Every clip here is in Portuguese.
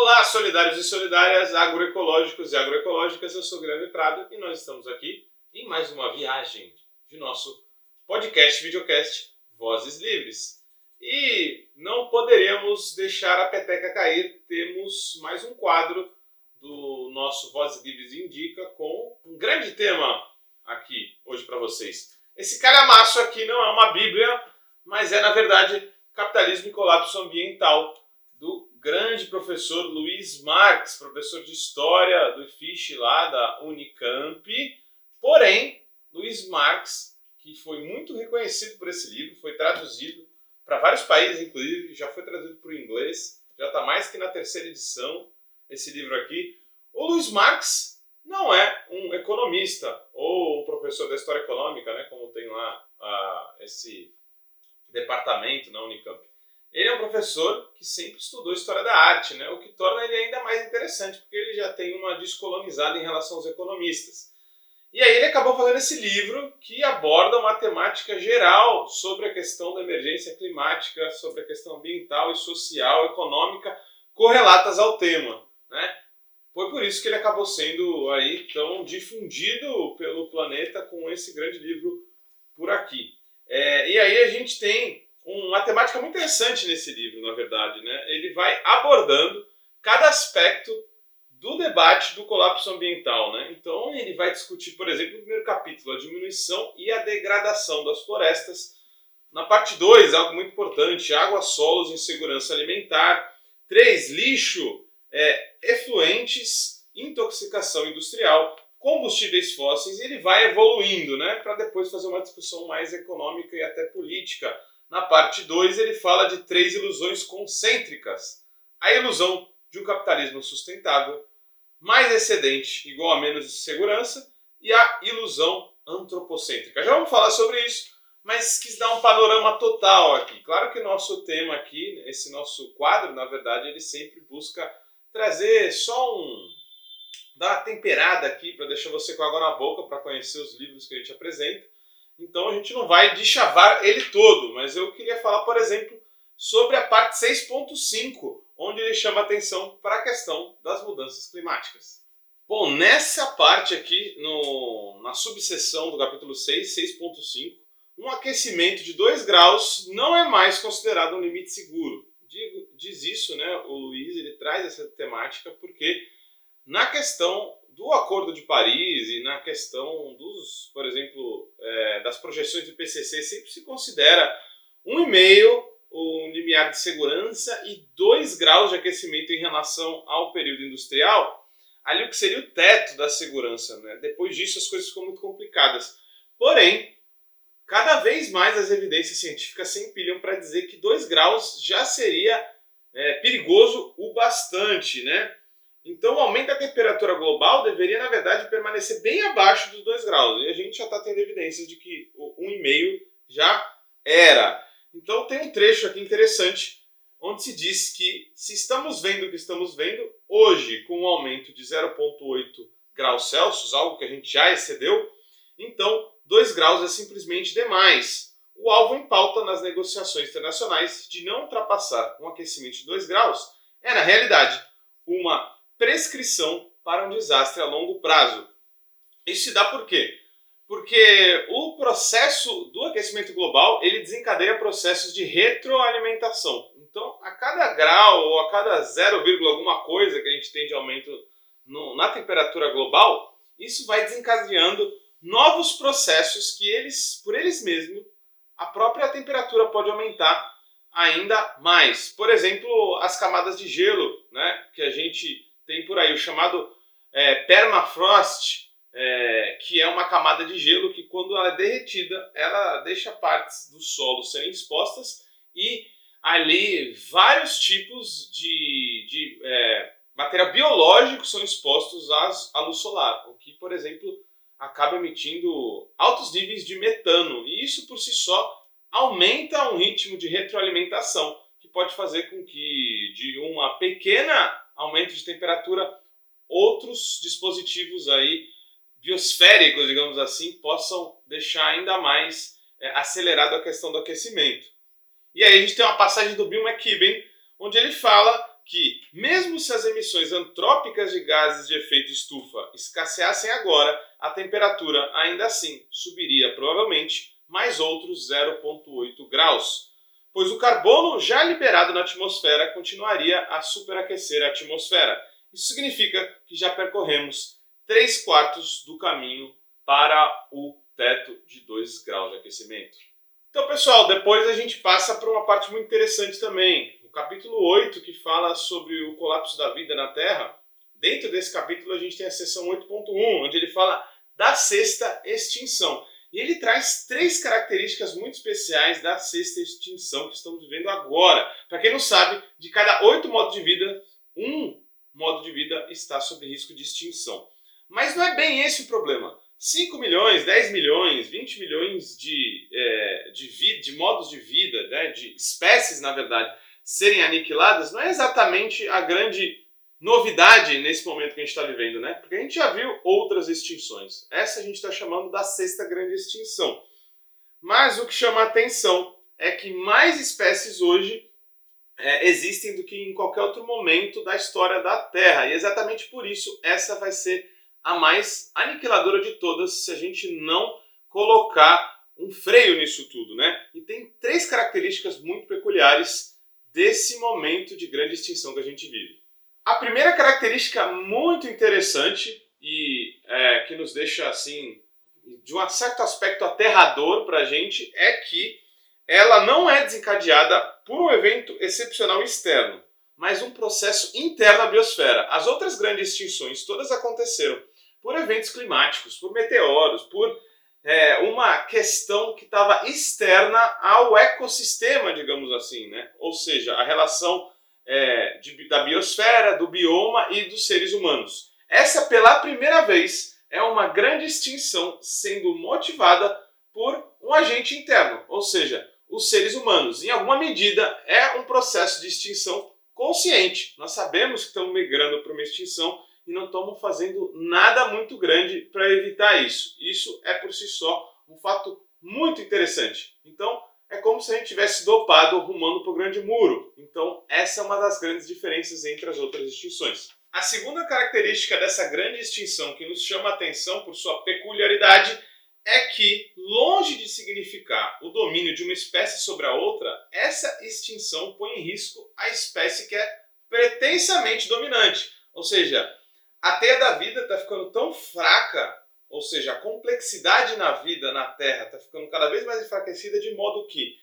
Olá, solidários e solidárias, agroecológicos e agroecológicas, eu sou Guilherme Prado e nós estamos aqui em mais uma viagem de nosso podcast, videocast Vozes Livres. E não poderíamos deixar a peteca cair, temos mais um quadro do nosso Vozes Livres Indica com um grande tema aqui hoje para vocês. Esse calhamaço aqui não é uma bíblia, mas é na verdade Capitalismo e Colapso Ambiental, do grande professor Luiz Marx, professor de História do IFISH lá da Unicamp. Porém, Luiz Marx, que foi muito reconhecido por esse livro, foi traduzido para vários países, inclusive, já foi traduzido para o inglês, já está mais que na terceira edição esse livro aqui. O Luiz Marx não é um economista ou professor da história econômica, né, como tem lá ah, esse departamento na Unicamp. Ele é um professor que sempre estudou história da arte, né? o que torna ele ainda mais interessante, porque ele já tem uma descolonizada em relação aos economistas. E aí ele acabou fazendo esse livro que aborda uma temática geral sobre a questão da emergência climática, sobre a questão ambiental e social, econômica, correlatas ao tema. Né? Foi por isso que ele acabou sendo aí tão difundido pelo planeta com esse grande livro por aqui. É, e aí a gente tem uma temática muito interessante nesse livro, na verdade. Né? Ele vai abordando cada aspecto do debate do colapso ambiental. Né? Então, ele vai discutir, por exemplo, no primeiro capítulo, a diminuição e a degradação das florestas. Na parte 2, algo muito importante, água, solos e segurança alimentar. 3, lixo, é, efluentes, intoxicação industrial combustíveis fósseis, ele vai evoluindo, né, para depois fazer uma discussão mais econômica e até política. Na parte 2, ele fala de três ilusões concêntricas: a ilusão de um capitalismo sustentável, mais excedente igual a menos segurança, e a ilusão antropocêntrica. Já vamos falar sobre isso, mas quis dar um panorama total aqui. Claro que nosso tema aqui, esse nosso quadro, na verdade, ele sempre busca trazer só um, dar uma temperada aqui para deixar você com água na boca para conhecer os livros que a gente apresenta. Então a gente não vai deschavar ele todo, mas eu queria falar, por exemplo, sobre a parte 6.5, onde ele chama atenção para a questão das mudanças climáticas. Bom, nessa parte aqui, no, na subseção do capítulo 6, 6.5, um aquecimento de 2 graus não é mais considerado um limite seguro. Diz isso, né? O Luiz ele traz essa temática porque na questão do Acordo de Paris e na questão dos, por exemplo, é, das projeções do PCC, sempre se considera um e meio o limiar de segurança e 2 graus de aquecimento em relação ao período industrial, ali o que seria o teto da segurança. Né? Depois disso as coisas ficam muito complicadas. Porém, cada vez mais as evidências científicas se empilham para dizer que 2 graus já seria é, perigoso o bastante, né? Então, o aumento da temperatura global deveria, na verdade, permanecer bem abaixo dos 2 graus. E a gente já está tendo evidências de que o 1,5 já era. Então, tem um trecho aqui interessante onde se diz que se estamos vendo o que estamos vendo, hoje, com um aumento de 0,8 graus Celsius, algo que a gente já excedeu, então 2 graus é simplesmente demais. O alvo em pauta nas negociações internacionais de não ultrapassar um aquecimento de 2 graus é, na realidade, uma prescrição para um desastre a longo prazo. Isso se dá por quê? Porque o processo do aquecimento global ele desencadeia processos de retroalimentação. Então, a cada grau ou a cada 0, alguma coisa que a gente tem de aumento no, na temperatura global, isso vai desencadeando novos processos que eles, por eles mesmos, a própria temperatura pode aumentar ainda mais. Por exemplo, as camadas de gelo, né, que a gente por aí o chamado é, permafrost, é, que é uma camada de gelo que, quando ela é derretida, ela deixa partes do solo serem expostas e ali vários tipos de, de é, material biológico são expostos às, à luz solar, o que, por exemplo, acaba emitindo altos níveis de metano. E isso, por si só, aumenta um ritmo de retroalimentação, que pode fazer com que de uma pequena aumento de temperatura, outros dispositivos aí biosféricos, digamos assim, possam deixar ainda mais é, acelerado a questão do aquecimento. E aí a gente tem uma passagem do Bill McKibben, onde ele fala que, mesmo se as emissões antrópicas de gases de efeito estufa escasseassem agora, a temperatura ainda assim subiria provavelmente mais outros 0,8 graus, pois o carbono já liberado na atmosfera continuaria a superaquecer a atmosfera. Isso significa que já percorremos 3 quartos do caminho para o teto de 2 graus de aquecimento. Então, pessoal, depois a gente passa para uma parte muito interessante também. O capítulo 8, que fala sobre o colapso da vida na Terra. Dentro desse capítulo, a gente tem a seção 8.1, onde ele fala da sexta extinção. E ele traz três características muito especiais da sexta extinção que estamos vivendo agora. Para quem não sabe, de cada oito modos de vida, um modo de vida está sob risco de extinção. Mas não é bem esse o problema. 5 milhões, 10 milhões, 20 milhões de, é, de, de modos de vida, né, de espécies, na verdade, serem aniquiladas, não é exatamente a grande novidade nesse momento que a gente está vivendo, né? Porque a gente já viu outras extinções. Essa a gente está chamando da sexta grande extinção. Mas o que chama a atenção é que mais espécies hoje é, existem do que em qualquer outro momento da história da Terra. E exatamente por isso essa vai ser a mais aniquiladora de todas se a gente não colocar um freio nisso tudo, né? E tem três características muito peculiares desse momento de grande extinção que a gente vive. A primeira característica muito interessante e é, que nos deixa assim de um certo aspecto aterrador para a gente é que ela não é desencadeada por um evento excepcional externo, mas um processo interno à biosfera. As outras grandes extinções todas aconteceram por eventos climáticos, por meteoros, por é, uma questão que estava externa ao ecossistema, digamos assim, né? ou seja, a relação é, de, da biosfera, do bioma e dos seres humanos. Essa, pela primeira vez, é uma grande extinção sendo motivada por um agente interno, ou seja, os seres humanos. Em alguma medida, é um processo de extinção consciente. Nós sabemos que estamos migrando para uma extinção e não estamos fazendo nada muito grande para evitar isso. Isso é por si só um fato muito interessante. Então, é como se a gente tivesse dopado rumando para o grande muro. Então, essa é uma das grandes diferenças entre as outras extinções. A segunda característica dessa grande extinção que nos chama a atenção por sua peculiaridade é que, longe de significar o domínio de uma espécie sobre a outra, essa extinção põe em risco a espécie que é pretensamente dominante. Ou seja, a teia da vida está ficando tão fraca, ou seja, a complexidade na vida na Terra está ficando cada vez mais enfraquecida, de modo que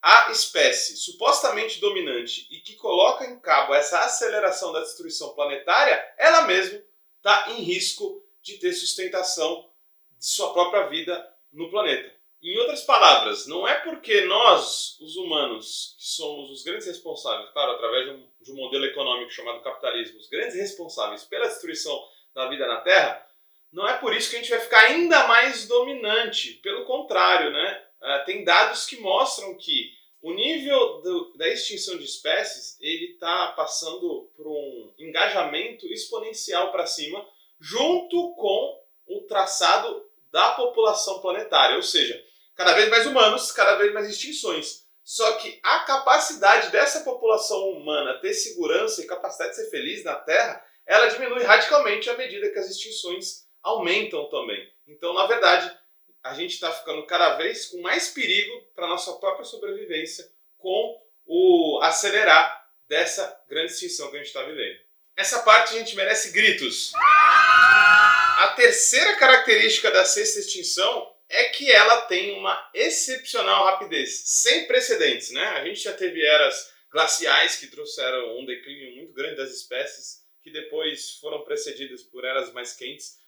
a espécie supostamente dominante e que coloca em cabo essa aceleração da destruição planetária, ela mesma está em risco de ter sustentação de sua própria vida no planeta. Em outras palavras, não é porque nós, os humanos, que somos os grandes responsáveis, claro, através de um, de um, modelo econômico chamado capitalismo, os grandes responsáveis pela destruição da vida na Terra, não é por isso que a gente vai ficar ainda mais dominante. Pelo contrário, né? Uh, tem dados que mostram que o nível do, da extinção de espécies ele está passando por um engajamento exponencial para cima, junto com o traçado da população planetária, ou seja, cada vez mais humanos, cada vez mais extinções. Só que a capacidade dessa população humana ter segurança e capacidade de ser feliz na Terra, ela diminui radicalmente à medida que as extinções aumentam também. Então, na verdade, a gente está ficando cada vez com mais perigo para a nossa própria sobrevivência com o acelerar dessa grande extinção que a gente está vivendo. Essa parte a gente merece gritos. A terceira característica da sexta extinção é que ela tem uma excepcional rapidez, sem precedentes, né? A gente já teve eras glaciais que trouxeram um declínio muito grande das espécies, que depois foram precedidas por eras mais quentes.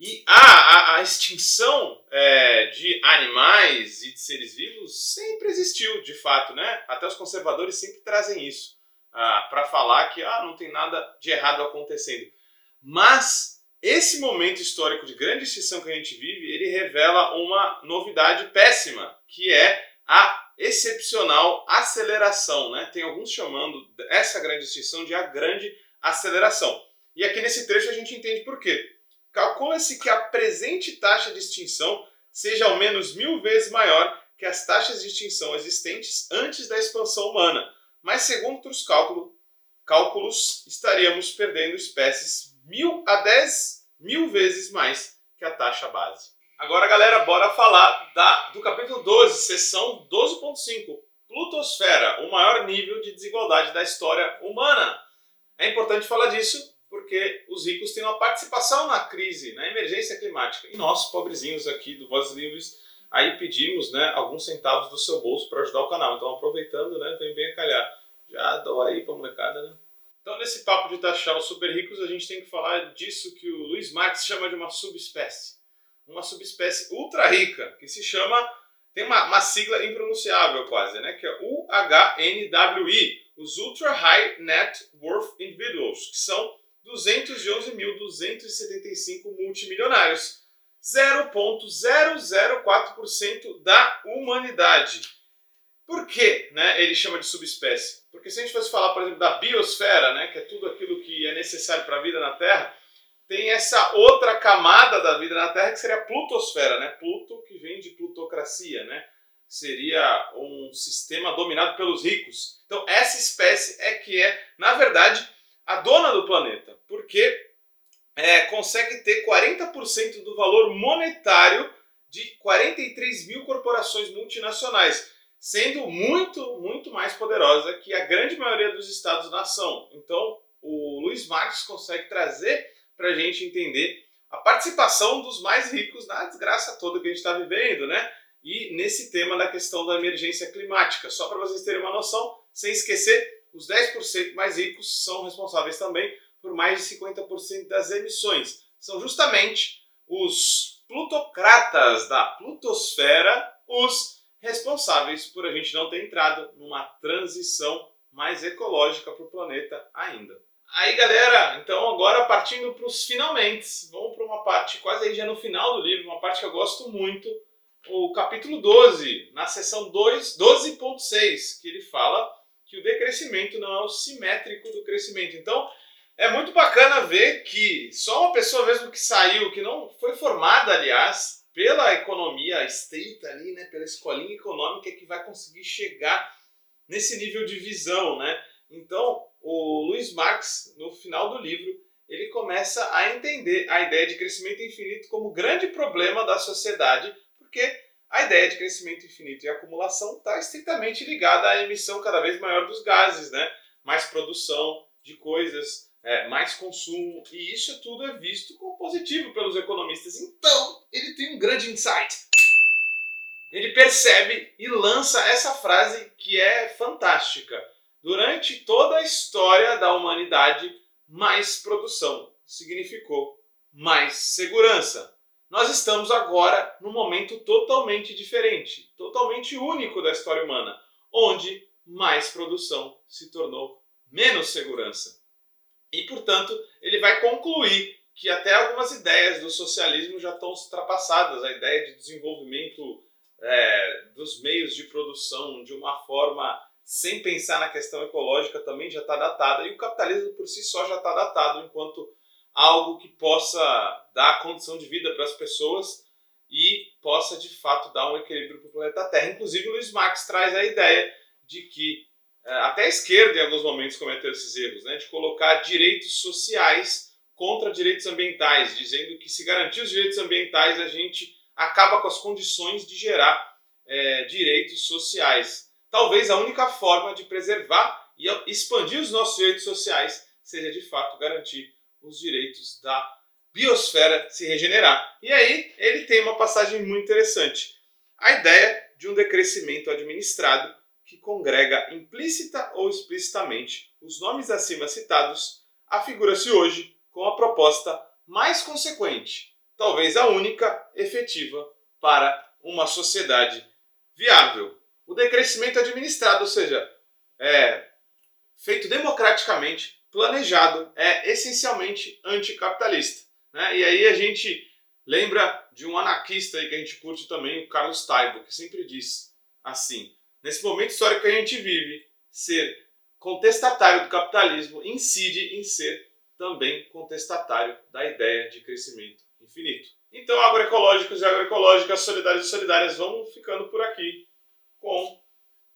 E a, a, a extinção é, de animais e de seres vivos sempre existiu, de fato, né? Até os conservadores sempre trazem isso ah, para falar que ah, não tem nada de errado acontecendo. Mas esse momento histórico de grande extinção que a gente vive, ele revela uma novidade péssima, que é a excepcional aceleração. Né? Tem alguns chamando essa grande extinção de a grande aceleração. E aqui nesse trecho a gente entende por quê. Calcula-se que a presente taxa de extinção seja ao menos mil vezes maior que as taxas de extinção existentes antes da expansão humana. Mas, segundo outros cálculos, cálculos, estaríamos perdendo espécies mil a dez mil vezes mais que a taxa base. Agora, galera, bora falar da, do capítulo 12, seção 12.5, Plutosfera, o maior nível de desigualdade da história humana. É importante falar disso porque os ricos têm uma participação na crise, na emergência climática. E nós, pobrezinhos aqui do Vozes Livres, aí pedimos né, alguns centavos do seu bolso para ajudar o canal. Então, aproveitando, né, vem bem a calhar. Já dou aí para molecada, né? Então, nesse papo de taxar os super ricos, a gente tem que falar disso que o Luiz Marx chama de uma subespécie. Uma subespécie ultra rica, que se chama tem uma, uma sigla impronunciável quase, né? Que é UHNWI, os Ultra High Net Worth Individuals, que são 211.275 multimilionários, 0,004% da humanidade. Por que né, ele chama de subespécie? Porque se a gente fosse falar, por exemplo, da biosfera, né, que é tudo aquilo que é necessário para a vida na Terra, tem essa outra camada da vida na Terra que seria a plutosfera, né? Pluto que vem de plutocracia, né? Seria um sistema dominado pelos ricos. Então essa espécie é que é, na verdade, a dona do planeta, porque é, consegue ter 40% do valor monetário de 43 mil corporações multinacionais, sendo muito, muito mais poderosa que a grande maioria dos estados-nação. Então, o Luiz Marx consegue trazer para a gente entender a participação dos mais ricos na desgraça toda que a gente está vivendo, né? E nesse tema da questão da emergência climática. Só para vocês terem uma noção, sem esquecer, os 10% mais ricos são responsáveis também por mais de 50% das emissões. São justamente os plutocratas da plutosfera os responsáveis por a gente não ter entrado numa transição mais ecológica para o planeta ainda. Aí, galera, então agora partindo para os finalmente, vamos para uma parte quase aí já no final do livro, uma parte que eu gosto muito, o capítulo 12, na seção 12.6, que ele fala que o decrescimento não é o simétrico do crescimento. Então, é muito bacana ver que só uma pessoa mesmo que saiu, que não foi formada, aliás, pela economia estreita ali, né, pela escolinha econômica, que vai conseguir chegar nesse nível de visão, né? Então, o Luiz Marx, no final do livro, ele começa a entender a ideia de crescimento infinito como grande problema da sociedade, porque a ideia de crescimento infinito e acumulação está estritamente ligada à emissão cada vez maior dos gases, né? mais produção de coisas, é, mais consumo, e isso tudo é visto como positivo pelos economistas. Então, ele tem um grande insight. Ele percebe e lança essa frase que é fantástica Durante toda a história da humanidade, mais produção significou mais segurança. Nós estamos agora num momento totalmente diferente, totalmente único da história humana, onde mais produção se tornou menos segurança. E, portanto, ele vai concluir que até algumas ideias do socialismo já estão ultrapassadas a ideia de desenvolvimento é, dos meios de produção de uma forma sem pensar na questão ecológica, também já está datada, e o capitalismo por si só já está datado enquanto algo que possa dar condição de vida para as pessoas e possa de fato dar um equilíbrio para o planeta Terra. Inclusive, o Luiz Marx traz a ideia de que até a esquerda, em alguns momentos, cometeu esses erros, né, de colocar direitos sociais contra direitos ambientais, dizendo que se garantir os direitos ambientais, a gente acaba com as condições de gerar é, direitos sociais talvez a única forma de preservar e expandir os nossos direitos sociais seja de fato garantir os direitos da biosfera se regenerar. E aí ele tem uma passagem muito interessante. A ideia de um decrescimento administrado que congrega implícita ou explicitamente os nomes acima citados afigura-se hoje com a proposta mais consequente, talvez a única efetiva para uma sociedade viável o decrescimento administrado, ou seja, é, feito democraticamente, planejado, é essencialmente anticapitalista. Né? E aí a gente lembra de um anarquista aí que a gente curte também, o Carlos Taibo, que sempre diz assim: nesse momento histórico que a gente vive, ser contestatário do capitalismo incide em ser também contestatário da ideia de crescimento infinito. Então, agroecológicos e agroecológicas, solidários e solidárias vão ficando por aqui com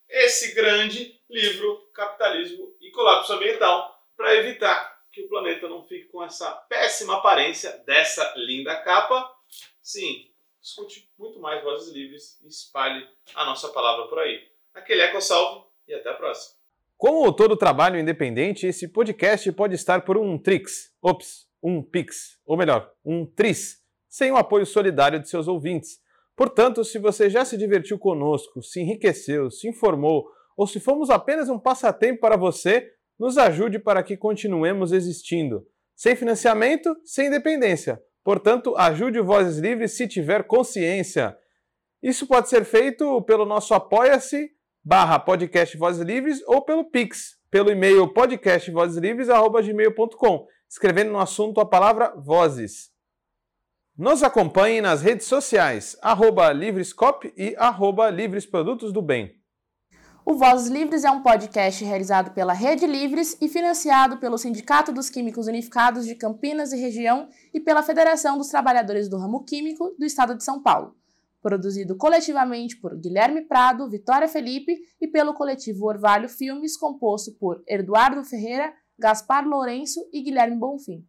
esse grande livro Capitalismo e Colapso Ambiental. para evitar que o planeta não fique com essa péssima aparência dessa linda capa. Sim, escute muito mais Vozes Livres e espalhe a nossa palavra por aí. Aquele eco salve e até a próxima. Como todo trabalho independente, esse podcast pode estar por um Trix, ops, um Pix, ou melhor, um Tris, sem o apoio solidário de seus ouvintes. Portanto, se você já se divertiu conosco, se enriqueceu, se informou, ou se fomos apenas um passatempo para você, nos ajude para que continuemos existindo. Sem financiamento, sem independência. Portanto, ajude o Vozes Livres se tiver consciência. Isso pode ser feito pelo nosso apoia-se barra podcast Vozes Livres ou pelo Pix, pelo e-mail podcastvozeslivres.gmail.com, escrevendo no assunto a palavra Vozes. Nos acompanhe nas redes sociais, arroba Livrescop e arroba Livres Produtos do Bem. O Vozes Livres é um podcast realizado pela Rede Livres e financiado pelo Sindicato dos Químicos Unificados de Campinas e Região e pela Federação dos Trabalhadores do Ramo Químico do Estado de São Paulo produzido coletivamente por Guilherme Prado, Vitória Felipe e pelo coletivo Orvalho Filmes, composto por Eduardo Ferreira, Gaspar Lourenço e Guilherme Bonfim.